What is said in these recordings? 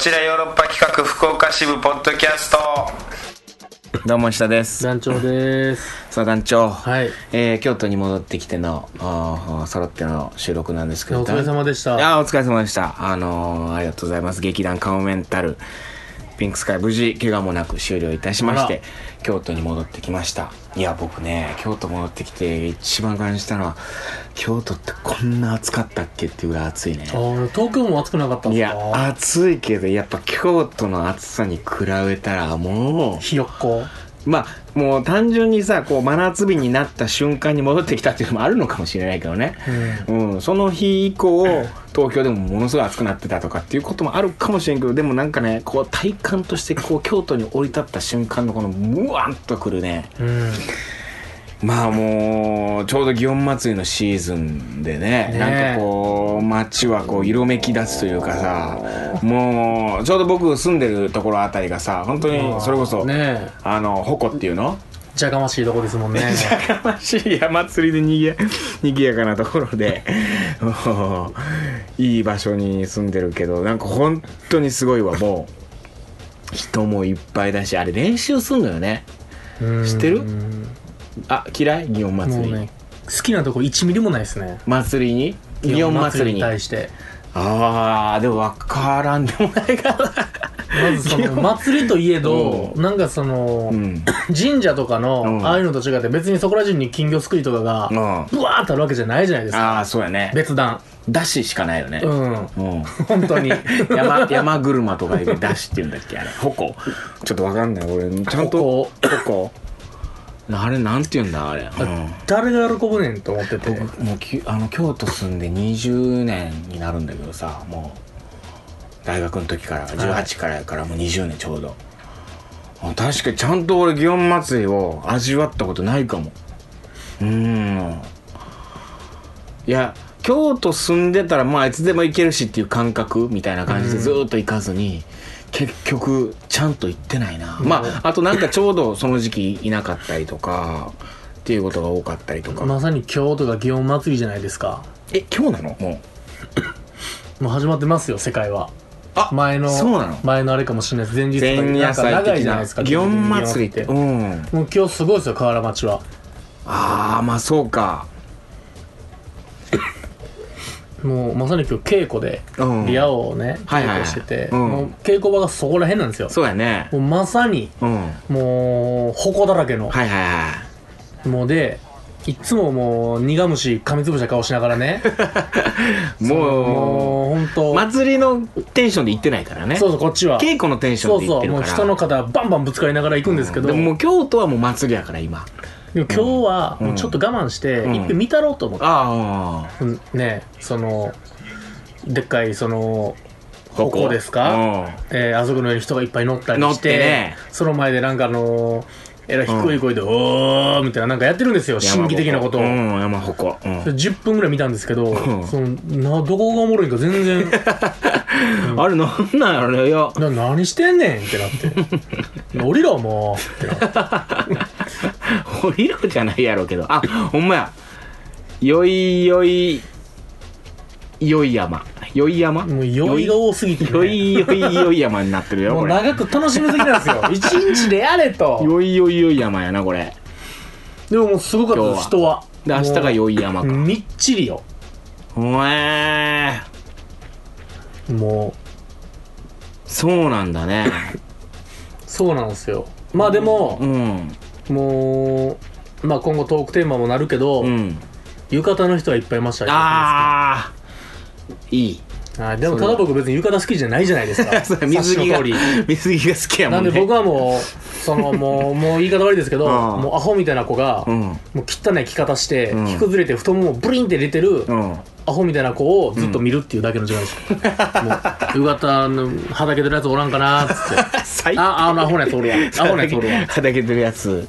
ちらヨーロッパ企画福岡支部ポッドキャスト。どうも下です。団長です。さあ団長、はい。えー京都に戻ってきてのあー揃っての収録なんですけど。お疲れ様でした。いやーお疲れ様でした。あのーありがとうございます。劇団カモメンタルピンクスカイ。無事怪我もなく終了いたしまして京都に戻ってきました。いや僕ね京都戻ってきて一番感じたのは京都ってこんな暑かったっけっていうぐらい暑いね。東京も暑くなかったんいですか？や暑いけどやっぱ京都の暑さに比べたらもひよっこ。うまあもう単純にさこう真夏日になった瞬間に戻ってきたっていうのもあるのかもしれないけどね、うん、その日以降東京でもものすごい暑くなってたとかっていうこともあるかもしれんけどでもなんかねこう体感としてこう京都に降り立った瞬間のこのムワンとくるね。うん、うんまあもうちょうど祇園祭りのシーズンでねね。なんかこう街はこう色めき出すというかさもうちょうど僕住んでるところあたりがさ本当にそれこそ、ね。あの鉾っていうの？えじゃがましいとこですもんね。やかましい山祭りでにぎやにぎやかなところで いい場所に住んでるけどなんか本当にすごいわもう。人もいっぱいだしあれ練習すんのよね。うん。知ってる？うんあ嫌い？祇園も祭り、うね好きなとこ1ミリもないですね。祭りに？祇園祭りに。に対して。ああでも分からんでもないかまずその祭りといえどうなんかその、うん。神社とかの、うん。ああいうのと違って別にそこら中に金魚すくいとかがうん。ブワーってあるわけじゃないじゃないですか。ああそうやね。別段。だししかないよね。うん。うん。本当に。山山車とかでだしって言うんだっけあれ。矛。ちょっと分かんない。俺ちゃんと矛あれなんて言うんだあれ、うん。誰が喜ぶねんと思ってて。僕もうきあの京都住んで20年になるんだけどさもう大学の時から18からやからもう20年ちょうど。あ確かにちゃんと俺祇園祭りを味わったことないかも。うん。いや京都住んでたらまあいつでも行けるしっていう感覚みたいな感じでずーっと行かずに、結局ちゃんと行ってないな、まああとなんかちょうどその時期いなかったりとかっていうことが多かったりとか、まさに京都が祇園祭りじゃないですか。え今日なの？もう。もう始まってますよ世界は。あ前のそうなの？前のあれかもしれないです。前日とか前夜祭な。んか長いじゃないですか祇園祭りって。祇うん。もう今日すごいですよ河原町は。ああまあそうかもうまさに今日稽古でうん。リアをねはいはい。はい稽古しててうん。もう稽古場がそこら辺なんですよ。そうやね。もうまさにうん。もう矛だらけのはいはもうでいっつももう苦虫噛みつぶした顔しながらね。い ももう本当う祭りのテンションで行ってないからね。そうそうこっちは。稽古のテンションそうそうもうで行ってるから。人の肩バンバンぶつかりながら行くんですけど、でももう京都はもう祭りやから今今日はうん。もうちょっと我慢して、うん。いっぺん見たろうと思って、あうんねそのでっかいそのあここですか、うん。えーあそこの上に人がいっぱい乗ったり乗っしててね。その前でなんかあのーえらい低い声で「おー」みたいななんかやってるんですよ神秘的なことを、うん山鉾。うん。それ10分ぐらい見たんですけど、ん。そのなどこがおもろいんか全然。あれなんなんやろねいや。な何してんねんってなって。降りろもうってなって降りろじゃないやろうけど。あほんまや。よいよいよい山。よい山？もう酔いが多すぎて、ね、よいよいよい山になってるよもう長く楽しみすぎなんですよ。一日でやれと。よいよいよい山やなこれ。でももうすごかったです人は。で明日がよい山か。みっちりよ。おえもそうなんだね。う そうなんですよ。まあでもう、んもうまあ今後トークテーマもなるけど、うん。浴衣の人はいっぱいいましたよああいいはいでもただ僕別に浴衣好きじゃないじゃないですか。水着が水着が好きやもなんんねで僕はもうそのもうもう言い方悪いですけどああもうアホみたいな子が、うん。もう汚い着方して、うん。着崩れて太ももブリンって出てる、うん。アホみたいな子をずっと見るっていうだけの時間です。よ、もう浴衣のはだけてるやつおらんかなーっつって。最ああのアホなやつおるわ。アホなやつおるわ。はだけてるやつ。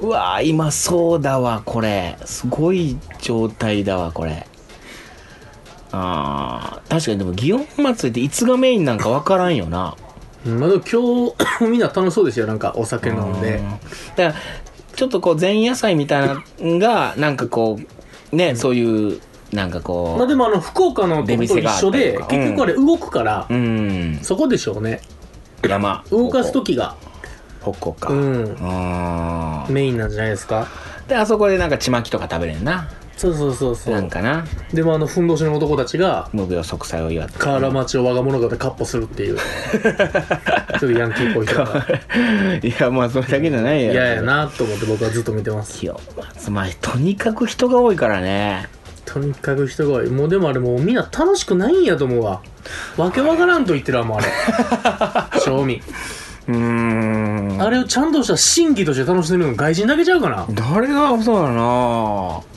うわー今そうだわこれ。すごい状態だわこれあー確かにでも祇園祭りっていつがメインなんか分からんよな。うんまあでも今日 みんな楽しそうですよなんかお酒飲んで。うん。だからちょっとこう前夜祭みたいなのがなんかこうね、そういうなんかこう、まあでもあの福岡のとこと一緒で結局あれ動くから、うん。そこでしょうね。山。動かす時が。ほこか。うん。あメインなんじゃないですか。ーであそこでなんかちまきとか食べれんなそうそうそうそう。なんかな。でもあのふんどしの男たちが無病息災を祝って。河原町を我が物語でカッポするっていう。ちょっとヤンキーっぽい人が いやまあそれだけじゃないや嫌やなと思って僕はずっと見てます。いやつまりとにかく人が多いからね。とにかく人が多い。もうでもあれもうみんな楽しくないんやと思うわ。わけわからんと言ってるわもうあれ。正味。うーん。あれをちゃんとした審議として楽しんでるの外人だけちゃうかな。誰がそうだな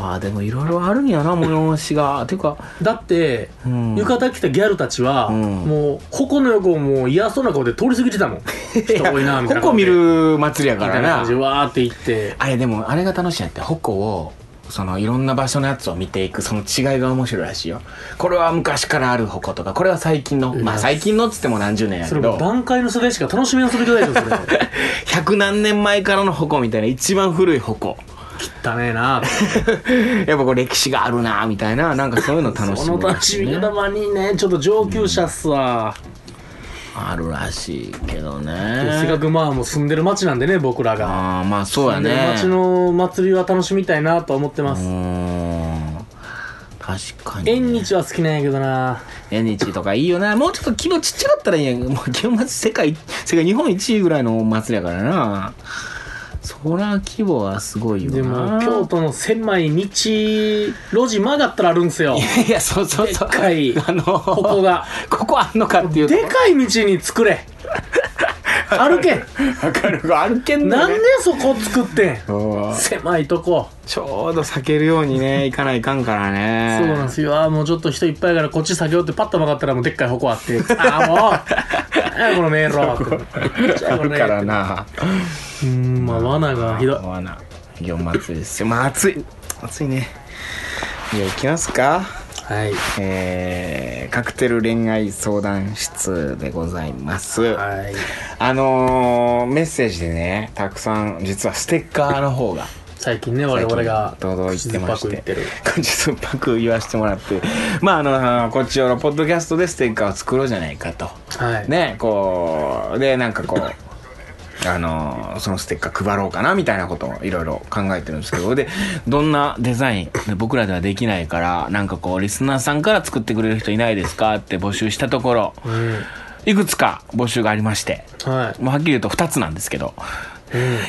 あーでもいろいろあるんやな催しが。ていうか、だって、うん、浴衣着たギャルたちは、うん。もう矛の横をもう嫌そうな顔で通り過ぎてたもん。人多いなみたいな。ここ見る祭りやみからな。じでわーって行って。あれでもあれが楽しいんやって矛をそのいろんな場所のやつを見ていくその違いが面白いらしいよ。これは昔からある矛とかこれは最近のまあ最近のっつっても何十年やけど。段階の世代しか楽しみな遊びじゃないでしょそれ。百何年前からの矛みたいな一番古い矛汚ねえな。やっぱこう歴史があるなみたいななんかそういうの楽しそみの楽しみ方まにね。ちょっと上級者っすわ、あるらしいけどせっねかくまあもう住んでる町なんでね僕らが。ああまあそうや住んでるね町の祭りは楽しみたいなと思ってまうす、確かにね、縁日は好きなんやけどな。縁日とかいいよな。もうちょっと規模ちっちゃかったらいいやん。もう祇園祭世界世界日本一位ぐらいのお祭りやからなそりゃ規模はすごいよな。でも京都の狭い道路地曲がったらあるんすよ。いやそうそうそう。でっかいあのここが。ここあんのかっていうとでかい道に作れ歩け。んわかる歩けんのなんねでそこ作ってん？そう。狭いとこ。ちょうど避けるようにね 行かないかんからね。そうなんですよ。あーもうちょっと人いっぱいやからこっち先をってパッと曲がったらもうでっかい祠あって。ああもう。あこの迷路って。あるからな。うーんまあ罠がひどい。罠。祇園祭りですよ。まあ暑い。暑いね。じゃあ行きますかはい。えー、カクテル恋愛相談室でございます。はい。あのー、メッセージでね、たくさん、実はステッカーの方が、最近ね我々が届いてまして口酸っぱく言ってる、口酸っぱく言わせてもらって、まあ、あの、こっちよのポッドキャストでステッカーを作ろうじゃないかと。はい。ね、こう、で、なんかこう、あのそのステッカー配ろうかなみたいなことをいろいろ考えてるんですけど。でどんなデザインで僕らではできないからなんかこうリスナーさんから作ってくれる人いないですか？って募集したところうん。いくつか募集がありまして。はい。もうはっきり言うと2つなんですけど。うん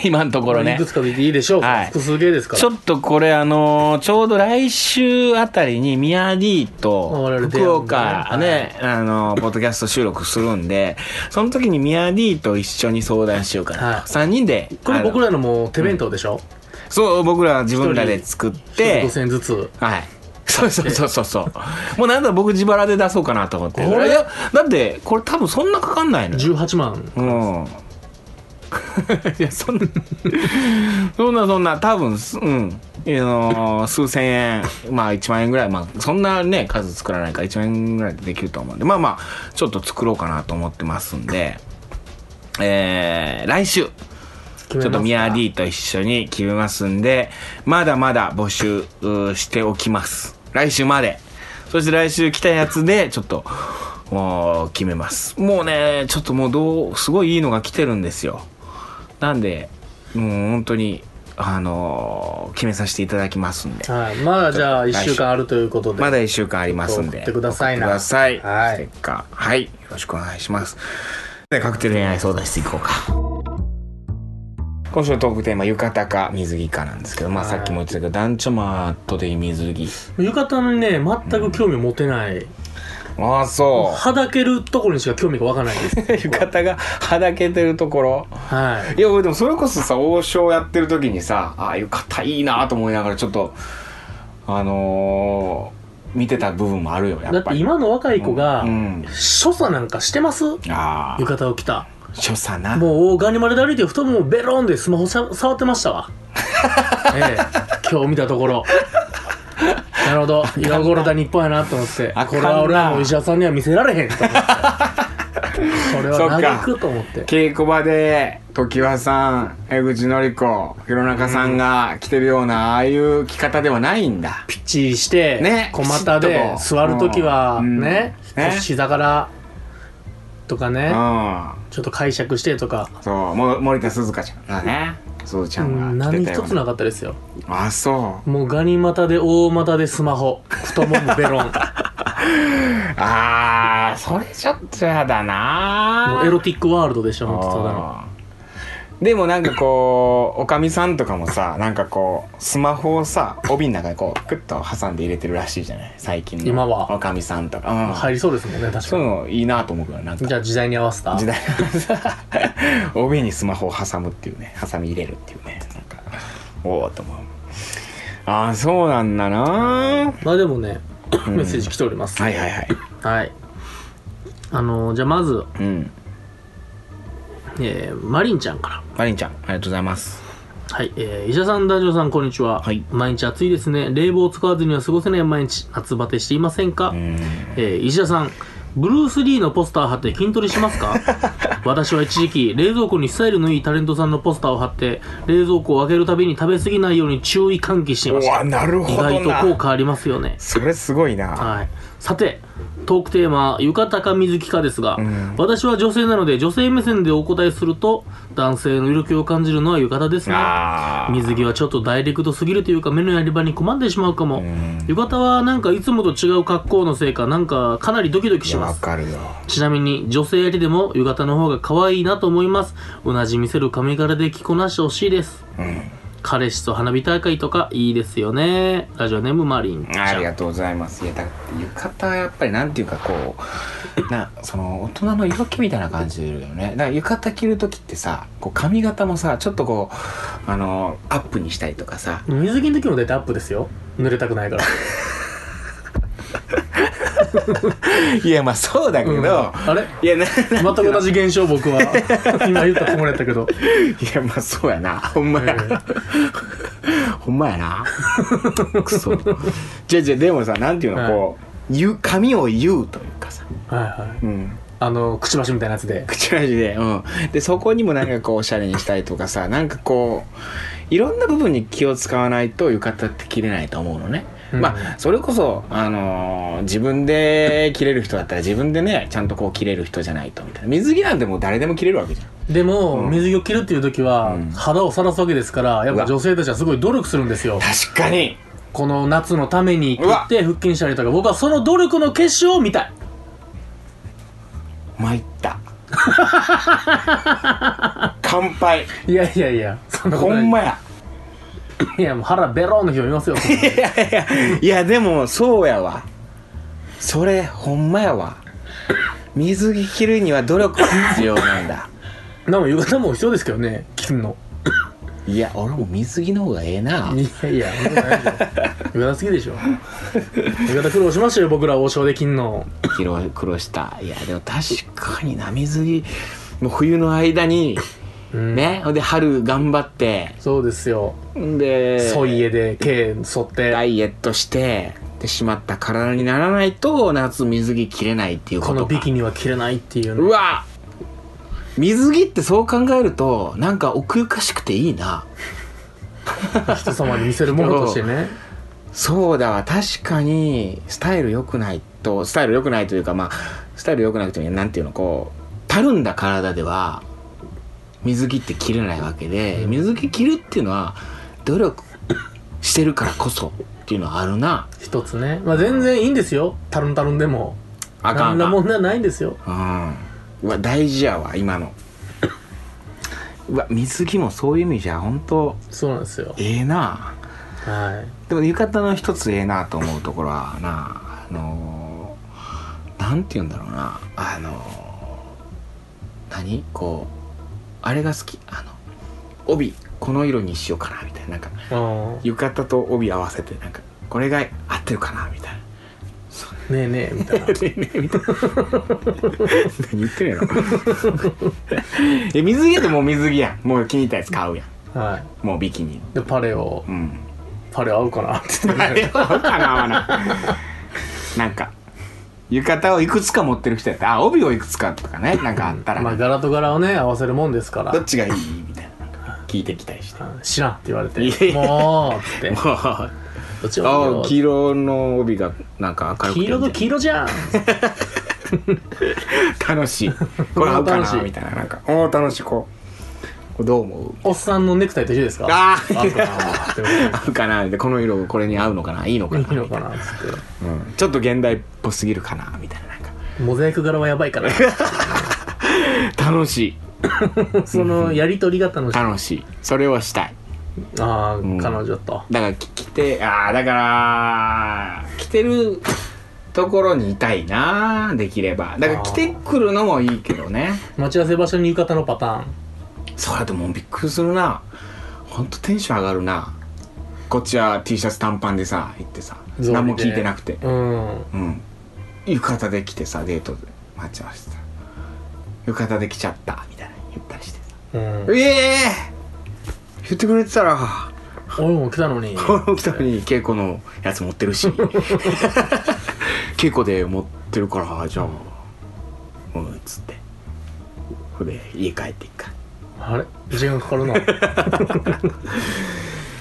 今のところねいくつかで言っていいでしょうか、はい複数形ですからちょっとこれあのーちょうど来週あたりにミヤ D と我々出会福岡ね、あのーポッドキャスト収録するんで、その時にミヤ D と一緒に相談しようかなと。はい3人で。これ僕らのもう手弁当でしょ、そう、僕ら自分らで作って、5000円ずつはい。そうそうそうそうそう。もうなんだ僕自腹で出そうかなと思って。だって、これ多分そんなかかんないのよ。18万うん。いや、そんな、そんなそんな、多分す、うん。あのー数千円、まあ1万円ぐらい、まあそんなね、数作らないから1万円ぐらいでできると思うんで、まあまあ、ちょっと作ろうかなと思ってますんで、えー、来週、ちょっとミヤ D と一緒に決めますんで、まだまだ募集うしておきます。来週まで。そして来週来たやつで、ちょっと、もう決めます。もうね、ちょっともうどう、すごいいいのが来てるんですよ。なんで、もう本当に、あのー決めさせていただきますんで。はいまだじゃあ1週間あるということでまだ1週間ありますんで。送ってくださいな送ってください。はいステッカー。はい。よろしくお願いします。で、カクテル恋愛相談していこうか。今週のトークテーマ、浴衣か水着かなんですけど、まあはいさっきも言ってたけど、ダンチョマートで水着。浴衣にね全く興味持てない、ああ、そはだけるところにしか興味が湧かないですう。浴衣がはだけてるところ。はいいや、俺でもそれこそさ、王将やってる時にさ、ああ、浴衣いいなと思いながら、ちょっと、あのー、見てた部分もあるよ、やっぱり。だって今の若い子が、うん。所作なんかしてます？ああ、浴衣を着た所作な。もうガニ丸で歩いて太ももベロンでスマホさ触ってましたわ ええ今日見たところなるほど。今頃だ日本やなと思って。あこれは俺はもう石田さんには見せられへんと思って。これはそっか嘆くと思って。稽古場で、常盤さん江口のり子弘中さんが着てるようなああいう着方ではないんだ。ピッチリして、ね。小股で座るときはうん。ね、ね。腰膝からとかね、うん。ちょっと解釈してとか、そう。も森田鈴香ちゃんがね鈴ちゃうん何一つなかったですよ。あそう。もうガニ股で大股でスマホ。太ももベロン。も あーそれちょっとやだなうエロティックワールドでしょほんとただのでもなんかこうおかみさんとかもさなんかこうスマホをさ帯の中にこうクッと挟んで入れてるらしいじゃない？最近の今は。おかみさんとか、うん。入りそうですもんね確そうかにいうのいいなと思うからなんか。じゃあ時代に合わせた？時代の 帯にスマホを挟むっていうね。挟み入れるっていうね。なんかおおと思う。ああそうなんだな。まあでもねメッセージ来ております、はいはいはい。はい。あのじゃあまず、うんえーマリンちゃんからマリンちゃんありがとうございますはい、えー、医者さん、男女さん、こんにちは。はい毎日暑いですね。冷房を使わずには過ごせない毎日、夏バテしていませんか、うんえー、医者さん、ブルース・リーのポスター貼って筋トレしますか？私は一時期、冷蔵庫にスタイルのいいタレントさんのポスターを貼って、冷蔵庫を開けるたびに食べ過ぎないように注意喚起していました。なるほどな意外と効果ありますよね。それすごいなはい。さて、トークテーマ、浴衣か水着かですが、ん。私は女性なので女性目線でお答えすると、男性の色気を感じるのは浴衣ですね。水着はちょっとダイレクトすぎるというか目のやり場に困ってしまうかも、ん。浴衣はなんかいつもと違う格好のせいかなんかかなりドキドキします。ちなみに女性やりでも浴衣の方が可愛いなと思います同じ見せる髪柄で着こなしてほしいですうん彼氏と花火大会とかいいですよね。ラジオネームマリンありがとうございます。いやだ浴衣はやっぱりなんていうかこう なその大人の色気みたいな感じでいるよね。だから浴衣着る時ってさこう髪型もさちょっとこうあのアップにしたりとかさ。水着の時も大体アップですよ。濡れたくないから いやまあそうだけど、うん。あれ？いやな全く同じ現象僕は今言ったつもりやったけど。いやまあそうやな。ほんまや、ほんまやな。くそじゃあじゃあでもさなんていうの、はい。こう言う髪を言うというかさ。はいはい。うん。あのくちばしみたいなやつで。口味で。うん。でそこにもなんかこうおしゃれにしたりとかさなんかこういろんな部分に気を使わないと浴衣って着れないと思うのね、うんまあそれこそ、あのー自分で着れる人だったら自分でねちゃんとこう着れる人じゃないとみたいな。水着なんてもう誰でも着れるわけじゃん。でも、うん。水着を着るっていう時は、うん。肌を晒すわけですからやっぱ女性たちはすごい努力するんですよ。確かに。この夏のために切って腹筋したりとか僕はその努力の結晶を見たい。参った。乾杯。いやいやいやそんなことない。ほんまやいやもう腹ベローンの人もいますよ いやいやいやでもそうやわ。それほんまやわ。水着着るには努力が必要なんだ。でも浴衣も必要ですけどね着るの。いや俺も水着の方がええな。いやいやそんなことないでしょ浴衣好きでしょ。浴衣苦労しましたよ僕ら王将で着んの。苦労苦労した。いやでも確かにな水着もう冬の間にうんねほんで春頑張って。そうですよ。でソイエで毛剃って。ダイエットしてでしまった体にならないと夏水着着れないっていうこか。ことのビキニは着れないっていうね。うわ！水着ってそう考えるとなんか奥ゆかしくていいな。人様に見せるものとしてね。そうだわ。確かにスタイル良くないとスタイル良くないというかまあスタイル良くなくてもなんていうのこうたるんだ体では水着って着れないわけで、水着着るっていうのは努力してるからこそっていうのはあるな。一つね。まあ全然いいんですよ。タルンタルンでも。あかんあかん。ないんですよ。うん。うわ大事やわ今の。うわ水着もそういう意味じゃ本当そうなんですよ。ええな。はい。でも浴衣の一つええなと思うところはなあのーなんて言うんだろうな。あのー何？こうあれが好き。あの帯この色にしようかなみたいな。なんかうん浴衣と帯合わせてなんかこれが合ってるかなみたいな。ねえねえみたいな。ねえねえみたいな。何言ってるやろ。え水着でもう水着やん。もう気に入ったやつ買うやはい。んもうビキニ。でパレオ。うん。パレオ合うかなって。言ってあれは合うかな合わない。なんか浴衣をいくつか持ってる人やった。らあ帯をいくつかとかね なんかあったら、まあ柄と柄をね合わせるもんですから。どっちがいいみたいな。聞いてきたりしてうん知らんって言われて。もうっつって。もう。どっちがいいあよ黄色の帯がなんか明る黄色と黄色じゃん。楽しい。これ合うか 楽しない。みたいな。なんかおー楽しいこうどう思う？おっさんのネクタイと一緒ですか？あ合うかなって思合うかなでこの色これに合うのかな？いいのかな？いいのかなっつって。うん、ちょっと現代っぽすぎるかなみたいななんか。モザイク柄はやばいから。楽しい。そのやりとりが楽しい。あ楽しい。それをしたい。あー、ん。彼女と。だからき着てああだから着てるところにいたいなできれば。だから着てくるのもいいけどね。待ち合わせ場所に浴衣のパターンそれでもびっくりするな。ほんとテンション上がるな。こっちは T シャツ短パンでさ行ってさ何も聞いてなくて。うん。うん。浴衣で来てさデートで。待ち合わせてさ浴衣で来ちゃった。みたいな言ったりしてさ。うん。ええ言ってくれてたら。俺も来たのに。この来たのに稽古のやつ持ってるし。稽古で持ってるからじゃあうんっつって。それで家帰っていくかあれ？時間かかるな。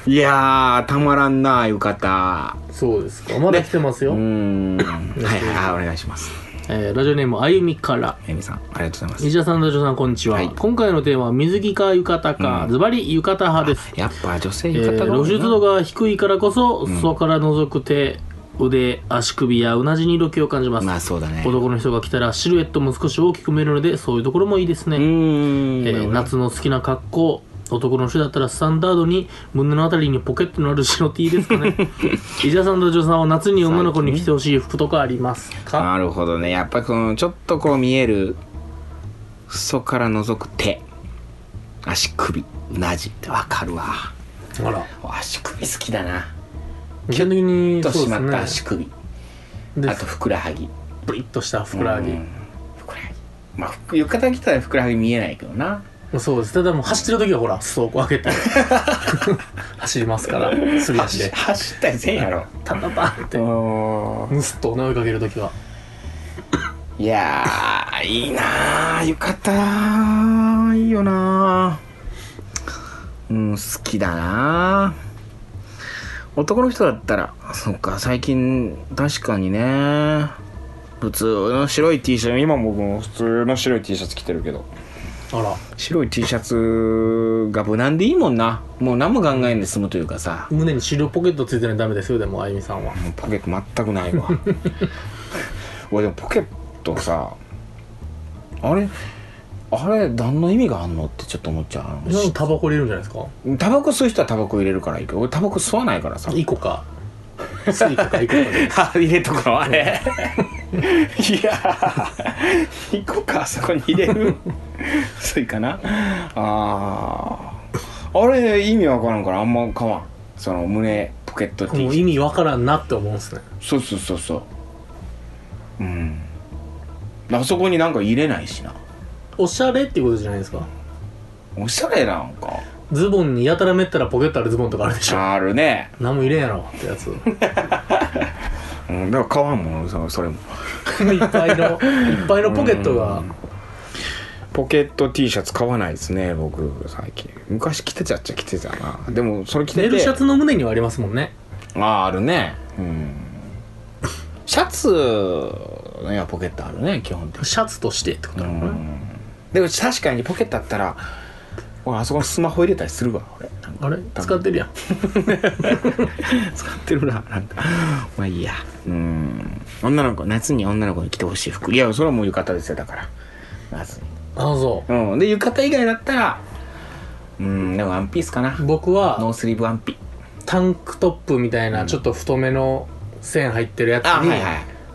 いやーたまらんな浴衣。そうですか。まだ来てますよ、うーんはいはいお願いします。えーラジオネームあゆみから。えみさんありがとうございます。石田さん、ラジオさん、こんにちは。はい。今回のテーマは水着か浴衣か、うん。ズバリ浴衣派です。やっぱ女性え浴衣ーが多いな。露出度が低いからこそ、裾から覗く手、腕、足首やうなじに色気を感じます。まあそうだね。男の人が着たらシルエットも少し大きく見えるので、そういうところもいいですね。えー夏の好きな格好、男の人だったらスタンダードに胸のあたりにポケットのある白 T ですかね。石田さんと女さんは夏に女の子に着てほしい服とかありますか？なるほどね。やっぱこのちょっとこう見える裾から覗く手。足首。うなじ。ってわかるわ。あら。足首好きだな基本的にと締まった。足首、であとふくらはぎ。プリッとしたふくらはぎ、うん。ふくらはぎ。まあふ浴衣着たらふくらはぎ見えないけどな。そうです。ただもう走ってる時はほら裾をこう開けて。走りますから。すり足で。走ったりせんやろ。タンタンタンって。うムスッと追いかける時は。いやーいいなー。浴衣いいよなー。うん好きだなー男の人だったらそっか最近確かにね。普通の白い T シャツ今僕も普通の白い T シャツ着てるけど。あら。白い T シャツが無難でいいもんな。もう何も考えんで済むというかさ。胸に白ポケットついてないとダメですよでもあゆみさんは。もうポケット全くないわ。俺でもポケットさあれ？あれ何の意味があんのってちょっと思っちゃうあのそのタバコ入れるんじゃないですか？タバコ吸う人はタバコ入れるからいいけど俺タバコ吸わないからさ。イコカ。スイカかイコカ。で あ入れとくのあれ。いやーイコカそこに入れる。そういかな。あー。あれ意味わからんからあんま買わん。その胸ポケット T もう意味わからんなって思うんですね。そうそうそうそう。うん。あそこになんか入れないしなおしゃれっていうことじゃないですか。おしゃれなんか。ズボンにやたらめったらポケットあるズボンとかあるでしょ。あるね。何も入れんやろってやつ。い っうんだから買わんもんそそれも。ぱいのいっぱいのポケットが。ポケット T シャツ買わないですね僕最近。昔着てたっちゃ着てたな。でもそれ着てて。寝るシャツの胸にはありますもんね。あああるね。うん。シャツにはポケットあるね基本的に。シャツとしてってことうなのかな、んでも確かにポケットあったら俺あそこにスマホ入れたりするわ俺。あれ？使ってるやん。使ってるななんか。まあいいや。うん。女の子夏に女の子に着てほしい服。いやそれはもう浴衣ですよだから。夏に。あそう。うん。で浴衣以外だったらうんでもワンピースかな。僕はノースリーブワンピ。タンクトップみたいなちょっと太めの線入ってるやつに、あはいはい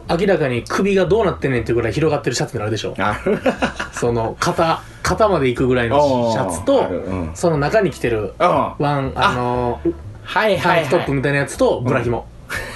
明らかに首がどうなってんねんっていうぐらい広がってるシャツになるでしょ。あその肩肩まで行くぐらいのシャツあとるうん。その中に着てるうん。はワンあのいはいはい。タンクトップみたいなやつとブラヒモ、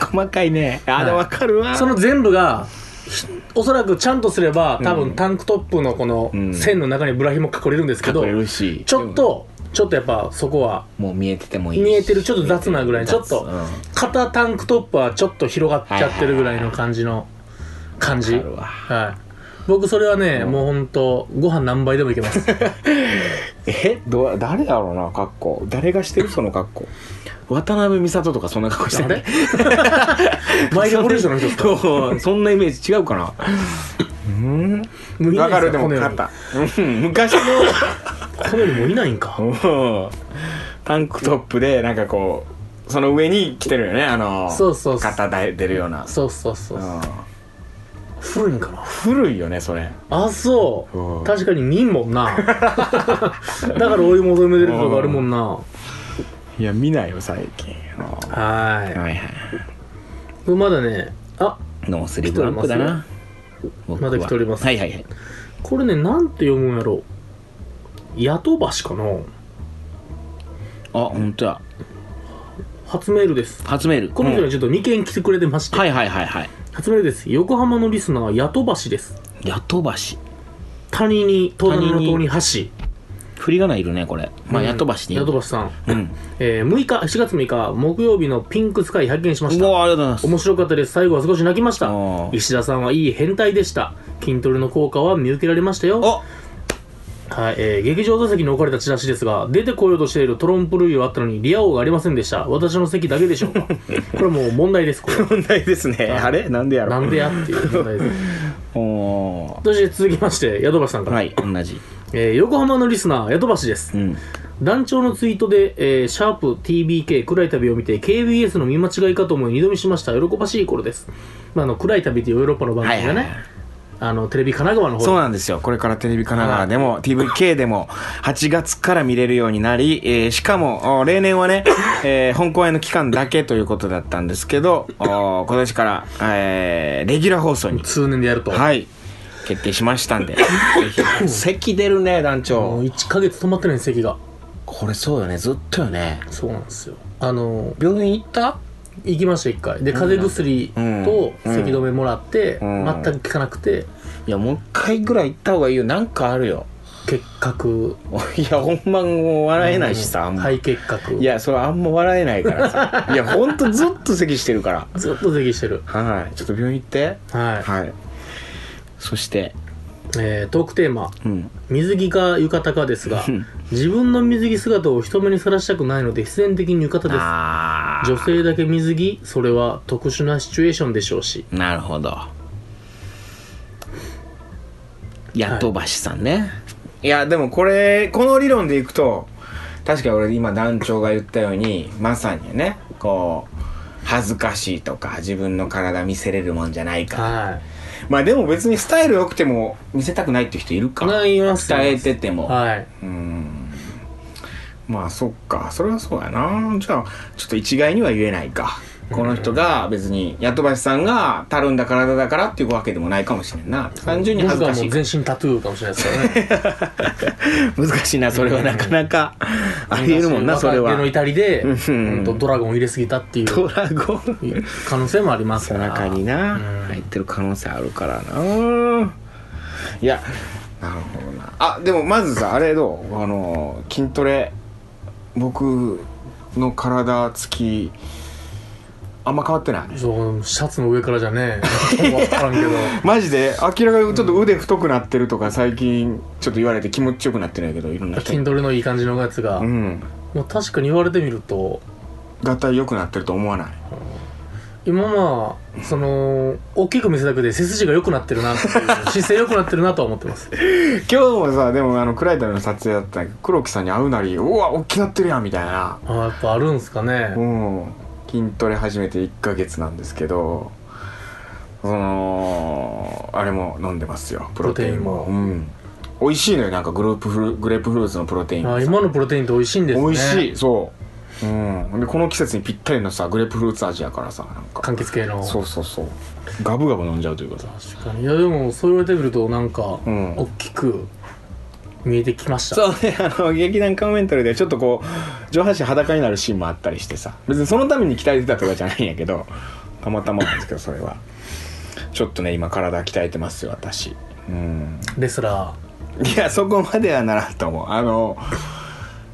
細かいね。あれはい。わかるわ。その全部がひおそらくちゃんとすれば多分タンクトップのこのうん。線の中にブラヒモ隠れるんですけど、隠れるし。ちょっとちょっとやっぱそこはもう見えててもいいし。見えてるちょっと雑なぐらいちょっとうん。肩タンクトップはちょっと広がっちゃってるぐらいの感じの感じ。はい。僕それはね、もうほんとご飯何杯でもいけます。え？どう誰だろうな格好。誰がしてる？その格好。渡辺美里とかそんな格好してあない？れ マイケル・ボリューションの人ですか？そんなイメージ違うかな。うん。かる。でも肩うん。昔のこの世にもういないんか。うんタンクトップでなんかこうその上に着てるよね。あのそうそうそう。肩出るような。そうそうそうう。ん。古いんかな。古いよねそれ。あそう。うん。確かに見んもんな。だから追い求めてるとこあるもんな。いや見ないよ最近。ははいはいい。まだねあノースリーブランプだな。まだ来ております。はいはいはい。これねなんて読むんやろヤトバシかな。あ本当や初メールです。初メール。この人うんがちょっと2件来てくれてまして、はいはいはいはい。初メールです。横浜のリスナーヤトバシです。ヤトバシ谷に東南の谷に橋。振り仮名いるねこれ。まあヤトバシに。ヤトバシさん、うん。えー、6日4月6日木曜日のピンクスカイ拝見しました。うわありがとうございます。面白かったです。最後は少し泣きました。石田さんはいい変態でした。筋トレの効果は見受けられましたよ。おはい、えー劇場座席に置かれたチラシですが出てこようとしているトロンプ類はあったのにリア王がありませんでした。私の席だけでしょうか。これもう問題ですこれ。問題ですね。あれ？なんでやろなんでやっていう問題です。おそして続きまして宿橋さんから、はい同じ。えー横浜のリスナー宿橋です。うん。団長のツイートで、えーシャープ TBK 暗い旅を見て KBS の見間違いかと思い二度見しました。喜ばしい頃です、まあ、あの暗い旅というヨーロッパの番組がね、はいはいはいあのテレビ神奈川の方で。そうなんですよ。これからテレビ神奈川でも TVK でも8月から見れるようになり、えーしかもお例年はね、えー本公演の期間だけということだったんですけどお今年から、えーレギュラー放送に通年でやると、はい。決定しましたんで。席出るね団もう長1ヶ月止まってない席が。これそうよね。ずっとよね。そうなんですよ。あの病院行った？行きました1回。で風邪薬うん。と咳止めもらって、うん。全く効かなくて。いやもう一回ぐらい行った方がいいよ。なんかあるよ。結核。いやほんまもう笑えないしさ、あんま。肺結核。いやそれあんま笑えないからさ。いやほんとずっと咳してるから。ずっと咳してる。はい。ちょっと病院行って。はい、はい。そして。えートークテーマ。うん。水着か浴衣かですが。うん自分の水着姿を人目にさらしたくないので必然的に浴衣です。あ女性だけ水着それは特殊なシチュエーションでしょうし。なるほど。やとばしさんね、い、やでもこれこの理論でいくと確かに俺今団長が言ったようにまさにねこう恥ずかしいとか自分の体見せれるもんじゃないか。はまあでも別にスタイル良くても見せたくないって人いるか。いないます。鍛えてても、はい。うんまあそっか。それはそうやな。じゃあちょっと一概には言えないか。この人が別にやとばしさんがたるんだ体だからっていうわけでもないかもしれんな。単純に恥ずかしい。全身タトゥーかもしれないですからね。難しいなそれはなかなか。ありえるもんなそれは若手の至りで、うん。ドラゴンを入れすぎたっていう。ドラゴン。可能性もあります背から。中にな。うん。入ってる可能性あるからな。いやなるほどな。あでもまずさあれどう？あの筋トレ僕の体つきあんま変わってないそうシャツの上からじゃね 分からんけど。マジで？明らかにちょっと腕太くなってるとか最近ちょっと言われて気持ちよくなってないけどいろんな人。筋トレのいい感じのやつが、うん。もう確かに言われてみると。合体良くなってると思わない？今まあその大きく見せたくて背筋が良くなってるなっていう姿勢良くなってるなとは思ってます。今日もさでもあの暗い旅の撮影だったけど黒木さんに会うなりうわ大きなってるやんみたいな。あやっぱあるんすかね、うん。筋トレ始めて1ヶ月なんですけどそのあれも飲んでますよ。プロテインも。プうん。美味しいのよ。なんかグループフルグレープフルーツのプロテインあ今のプロテインって美味しいんですね。美味しい。そううん。でこの季節にぴったりのさグレープフルーツ味やからさなんか。柑橘系の。そうそうそう。ガブガブ飲んじゃうというかさ。確かに。いやでもそう言われてみるとなんか、うん。大きく見えてきました。そうねあの劇団カモメンタルでちょっとこう上半身裸になるシーンもあったりしてさ。別にそのために鍛えてたとかじゃないんやけどたまたまなんですけどそれは。ちょっとね今体鍛えてますよ私。うん。レスラいやそこまではならんと思う。あの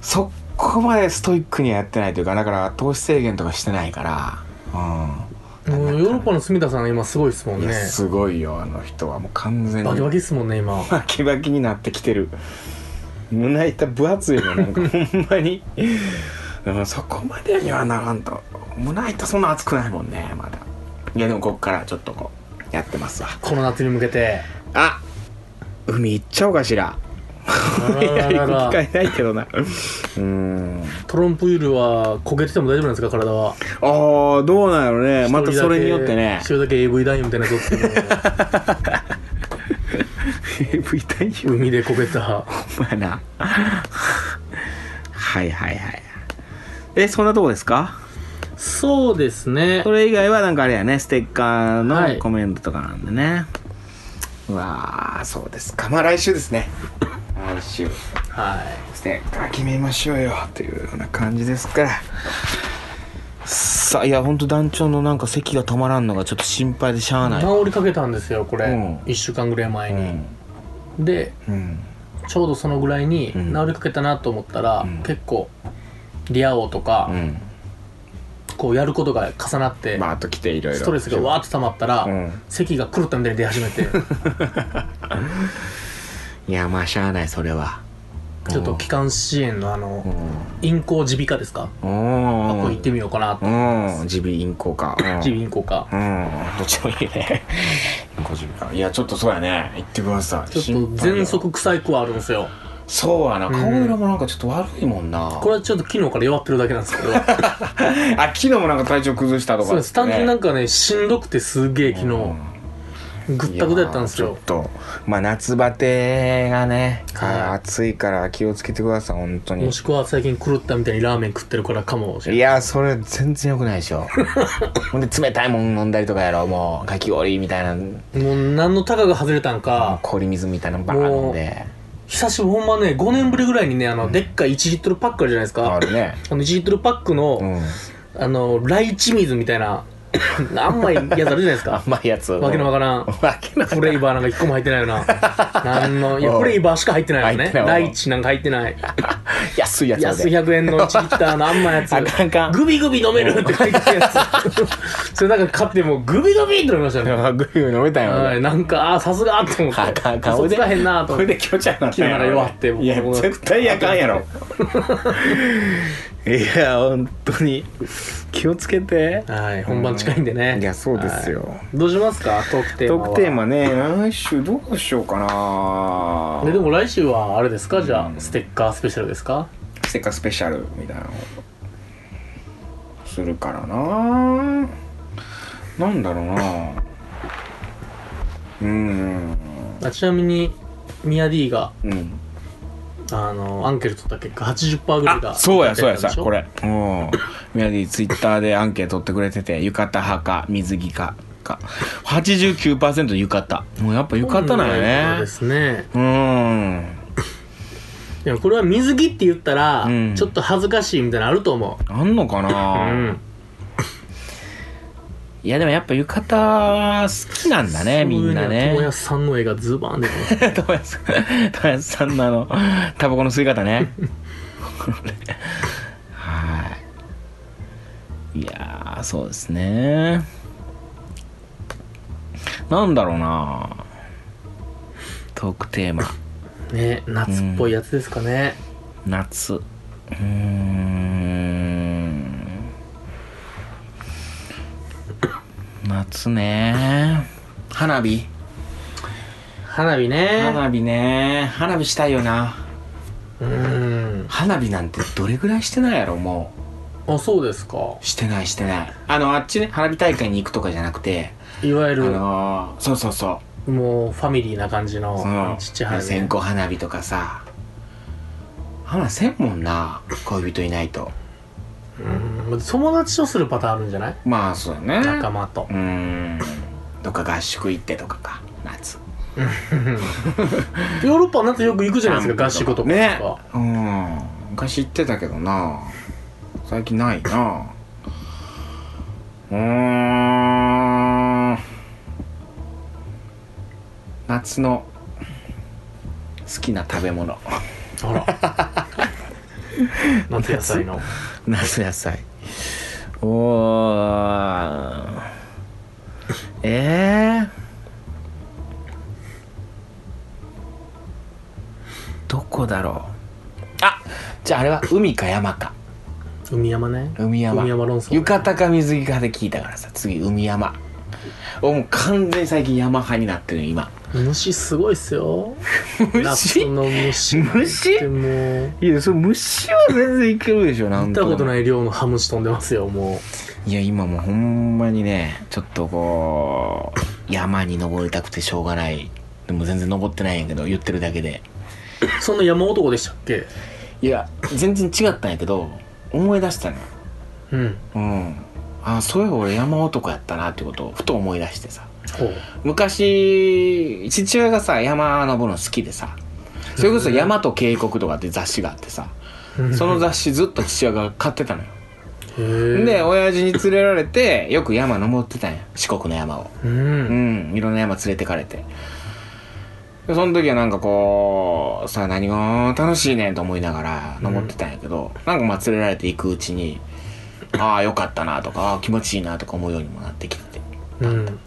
そこまでストイックにはやってないというかだから糖質制限とかしてないからうん。もうヨーロッパの住田さん今すごいですもんいねやすごいよ。あの人はもう完全にバキバキっすもんね今。バキバキになってきてる。胸板分厚いのなんか ほんまに。うんそこまでにはならんと。胸板そんな熱くないもんねまだ。いやでもこっからちょっとこうやってますわ。この夏に向けて。あ海行っちゃおうかしらあらららら行く機会ないけどな。うん。トロンプウイルは焦げてても大丈夫なんですか体は？ああどうなんやろね。またそれによってね。一人だけ AV 男優みたいなやつおっても。AV 男優海で焦げた。ほんまやな。はいはいはい。えそんなとこですか？そうですね。それ以外はなんかあれやね。ステッカーはい。のコメントとかなんでね、うわーそうですか。まあ来週ですね来週はい。ステッカー決めましょうよというような感じですか。らさあいやほんと団長のなんか咳が止まらんのがちょっと心配でしゃあない。治りかけたんですよこれ、うん。1週間ぐらい前うに、ん。でうん。ちょうどそのぐらいにうん。治りかけたなと思ったら、うん。結構リア王とか、うん。こうやることが重なって、まああと来ていろいろ。ストレスがわーっと溜まったら、うん。咳が狂ったみたいに出始めて いやまあしゃあないそれは。ちょっと気管支炎のあのうん。咽喉耳鼻科ですか、うあこんう行ってみようかなと、うん。耳鼻咽喉かうん。耳鼻咽喉科。うん。どっちもいいね。個人かいやちょっとそうやね。言ってください。ちょっと喘息臭い子はあるんですよ。そうやな。顔色もなんかちょっと悪いもんな、これはちょっと昨日から弱ってるだけなんですけど。あ昨日もなんか体調崩したとかそうです。単純になんかかねしんどくてすげえ昨日ぐったぐたやったんですよ。ちょっとまあ夏バテがね、はい。暑いから気をつけてください本当に。もしくは最近狂ったみたいにラーメン食ってるからかもしれない。いやそれ全然良くないでしょ。ほんで冷たいもん飲んだりとかやろもう。かき氷みたいなもう何のタガが外れたんか、氷水みたいなのバーン飲んで久しぶりほんまね5年ぶりぐらいにねあの、でっかい1リットルパックあるじゃないですか。あるね。あの1リットルパックの、うん。あのライチ水みたいな あんまいやつあるじゃないですか。甘いやつわけのわからん。わけのわフレーバーなんか1個も入ってないよな。なんのいやう。んフレーバーしか入ってないよね。ライチなんか入ってない。安いやつ安100円の1リッターのあんまやつ。あかんあかん。グビグビ飲めるって書いてあるやつ。それなんか買ってもうグビグビって飲みましたよね。グー飲めたんよはい、俺なんか、あー、さすがって思って。あかんあかん。嘘つかへんなと。思って。これで気持ち悪くなって。いや絶対あかんやろ。いや本当に。気をつけて。はい、本番近いんでね。いやそうですよ。はいどうしますか？トークテーマは。トークテーマね来週どうしようかな。ででも来週はあれですか？じゃうん。あ、ステッカースペシャルですか？ステッカースペシャルみたいなのをするからな。なんだろうな。うんあちなみに、ミヤ D が、うんあの、アンケート取った結果、80%ぐらいが。あそうやそうやさこ。れうん宮城ツイッターでアンケート取ってくれてて浴衣派か水着かか89%浴衣もうやっぱ浴衣なんそうでやねすね。うんでもこれは水着って言ったら、うんちょっと恥ずかしいみたいなのあると思う。あんのかうな、ん。いやでもやっぱ浴衣好きなんだねみんなね。友安さんの絵がズバーン出てます。友安さんのあのタバコの吸い方ね。はい。いやーそうですね。なんだろうな。トークテーマ。ね、夏っぽいやつですかね。夏。うーん夏ね。花火。花火ね。花火ね。花火したいよな。うん。花火なんてどれぐらいしてないやろもあ、そうですか。うしてないしてない。あのあっちね花火大会に行くとかじゃなくて。あいわゆる、のー、そうそうそう。もうファミリーな感じのそのちっちゃい花火線香花火とかさ。花せんもんな恋人いないとうん。友達とするパターンあるんじゃない？まあそうだね。仲間と。うーん。どっか合宿行ってとかか。夏。ヨーロッパ夏よく行くじゃないですか。合宿とか。ね。うん。昔行ってたけどな。最近ないな。うーん。夏の好きな食べ物。あら 夏野菜の。夏野菜。おー。えー、どこだろう。あじゃああれは海か山か。海山ね。海山。海山論争ね。浴衣か水着かで聞いたからさ次海山。おもう完全に最近山派になってるよ今虫すごいっすよ。夏虫の虫。虫？っても。ういやそれ虫は全然いけるでしょなん見たこといない量のハムシ飛んでますよもいや今もうほんまにねちょっとこう山に登りたくてしょうがない。でも全然登ってないんやけど言ってるだけで。うそんな山男でしたっけ？いや全然違ったんやけど思い出したのよ。うん。うん。あそういえば俺山男やったなってことをふと思い出してさ昔父親がさ山登るの好きでさ。それこそ「山と渓谷」とかって雑誌があってさ。その雑誌ずっと父親が買ってたのよ。で親父に連れられてよく山登ってたんや。四国の山を。ううん。んいろんな山連れてかれて。でその時はなんかこうさ何が楽しいねんと思いながら登ってたんやけど、なんかまあ連れられて行くうちにああよかったなとかああ気持ちいいなとか思うようにもなってきて。うん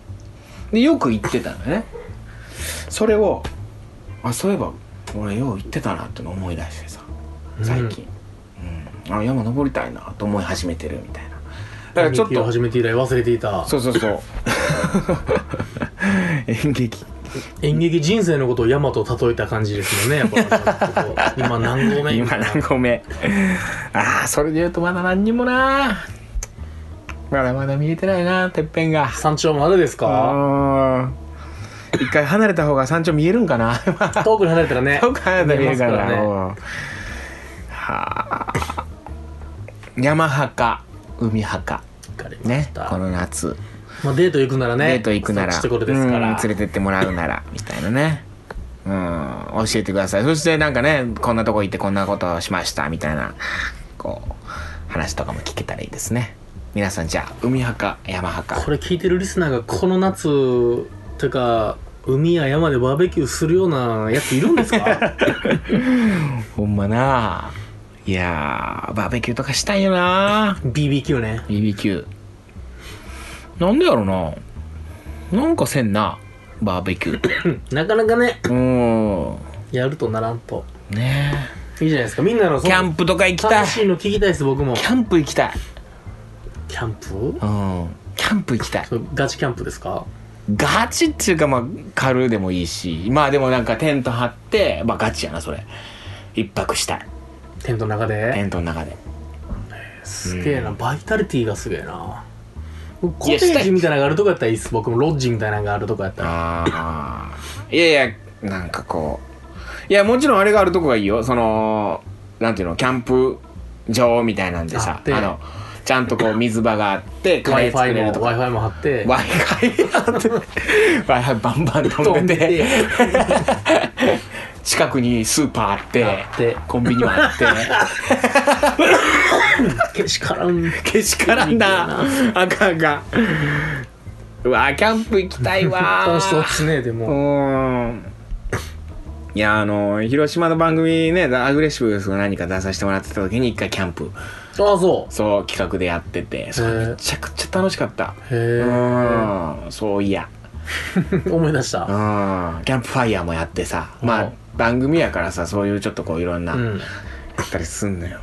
でよく行ってたのよね。それをあそういえば俺よう行ってたなっての思い出してさ最近、うん。あ山登りたいなと思い始めてるみたいな。だからちょっと始めて以来忘れていた。そうそうそう。演劇。演劇人生のことを山と例えた感じですよねやっぱ。今何合目？み今何個目？ああそれで言うとまだ何にもなまだまだ見えてないなてっぺんが。山頂までですか？うん。一回離れた方が山頂見えるんかな。遠くに離れたらね。遠く離れたら見えるから。ね。うん。はあ。山派か海派かわかりました、ねこの夏。まあ、デート行くならねデート行くなら。そっことですから、うん連れてってもらうならみたいなね。うん教えてください。そしてなんかねこんなとこ行ってこんなことをしましたみたいなこう話とかも聞けたらいいですね皆さんじゃあ海派か山派か。これ聞いてるリスナーがこの夏というか海や山でバーベキューするようなやついるんですか？ほんまな。いやーバーベキューとかしたいよな。BBQ ね。BBQ なんでやろな。なんかせんなバーベキュー。なかなかね。うん。やるとならんと。ね。いいじゃないですか。みんなのキャンプとか行きたい。楽しいの聞きたいです僕も。キャンプ行きたいキャンプ？うん。キャンプ行きたい。ガチキャンプですか？ガチっていうかまあ軽でもいいしまあでもなんかテント張ってまあガチやなそれ。一泊したい。テントの中テでントの中で。すげえな。バイタリティがすげえな。コテージみたいなのがあるとこやったらいいっす。僕もロッジみたいなのがあるとこやったら。ああいやいやなんかこう。いやもちろんあれがあるとこがいいよ。そのなんていうのキャンプ場みたいなんであさって。あのちゃんとこう水場があってカレー作れるとか w i f i も貼って。W i f i i f i バンバン飛飛んでてて 近くにスーパーあってコンビニもあって。けしからん。けしからんな。あかんあかん。うわキャンプ行きたいわ楽しそうですねでうも。ーんいやあの広島の番組ねアグレッシブが何か出させてもらってた時に一回キャンプ。ああそそう企画でやってて。それめちゃくちゃ楽しかった。うへうん。そういや。え 思い出した。うん。キャンプファイヤーもやってさ。まあうん番組やからさそういうちょっとこういろんなやうん。ったりすんのよ。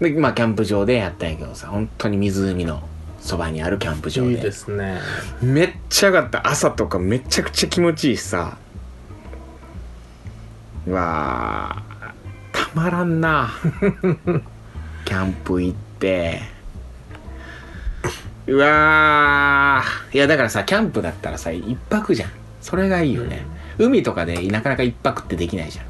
でまあキャンプ場でやったんやけどさ本当に湖のそばにあるキャンプ場で。いいですね。めっちゃ上がった。朝とかめちゃくちゃ気持ちいいしさうわあたまらんな。キャンプ行って。うわー。いやだからさキャンプだったらさ一泊じゃん。それがいいよね、海とかでなかなか一泊ってできないじゃん。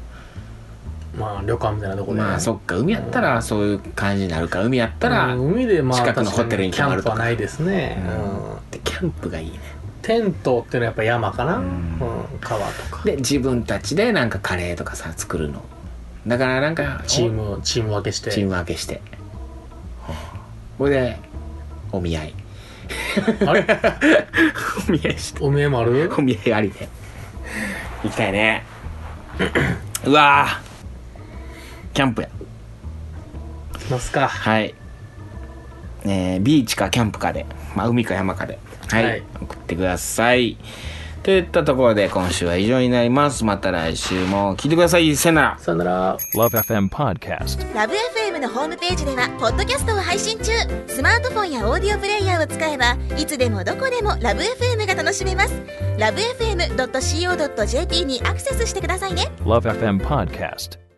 まあ旅館みたいなとこでまあそっか。海やったらそういう感じになるか。ら海やったら、うん海でまあ近くのホテルに泊まるとか。キャンプはないですね、うんうん。でキャンプがいいねテントっていうのはやっぱ山かな、うん。ん川とか。で自分たちでなんかカレーとかさ作るの。だからなんかチームチーム分けして。チーム分けして。これでお見合い。あれ？お見合いして。おめえもある？お見合いありで。行きたいね。うわーキャンプや。ますか。はい。えー、ビーチかキャンプかで、まあ、海か山かで、はい、はい送ってください。といったところで今週は以上になります。また来週も聞いてください。さよなら。さよなら Love FM Podcast. ラブ f m のホームページではポッドキャストを配信中スマートフォンやオーディオプレイヤーを使えばいつでもどこでもラブ f m が楽しめますラブ FM.co.jp にアクセスしてくださいね Love FM Podcast.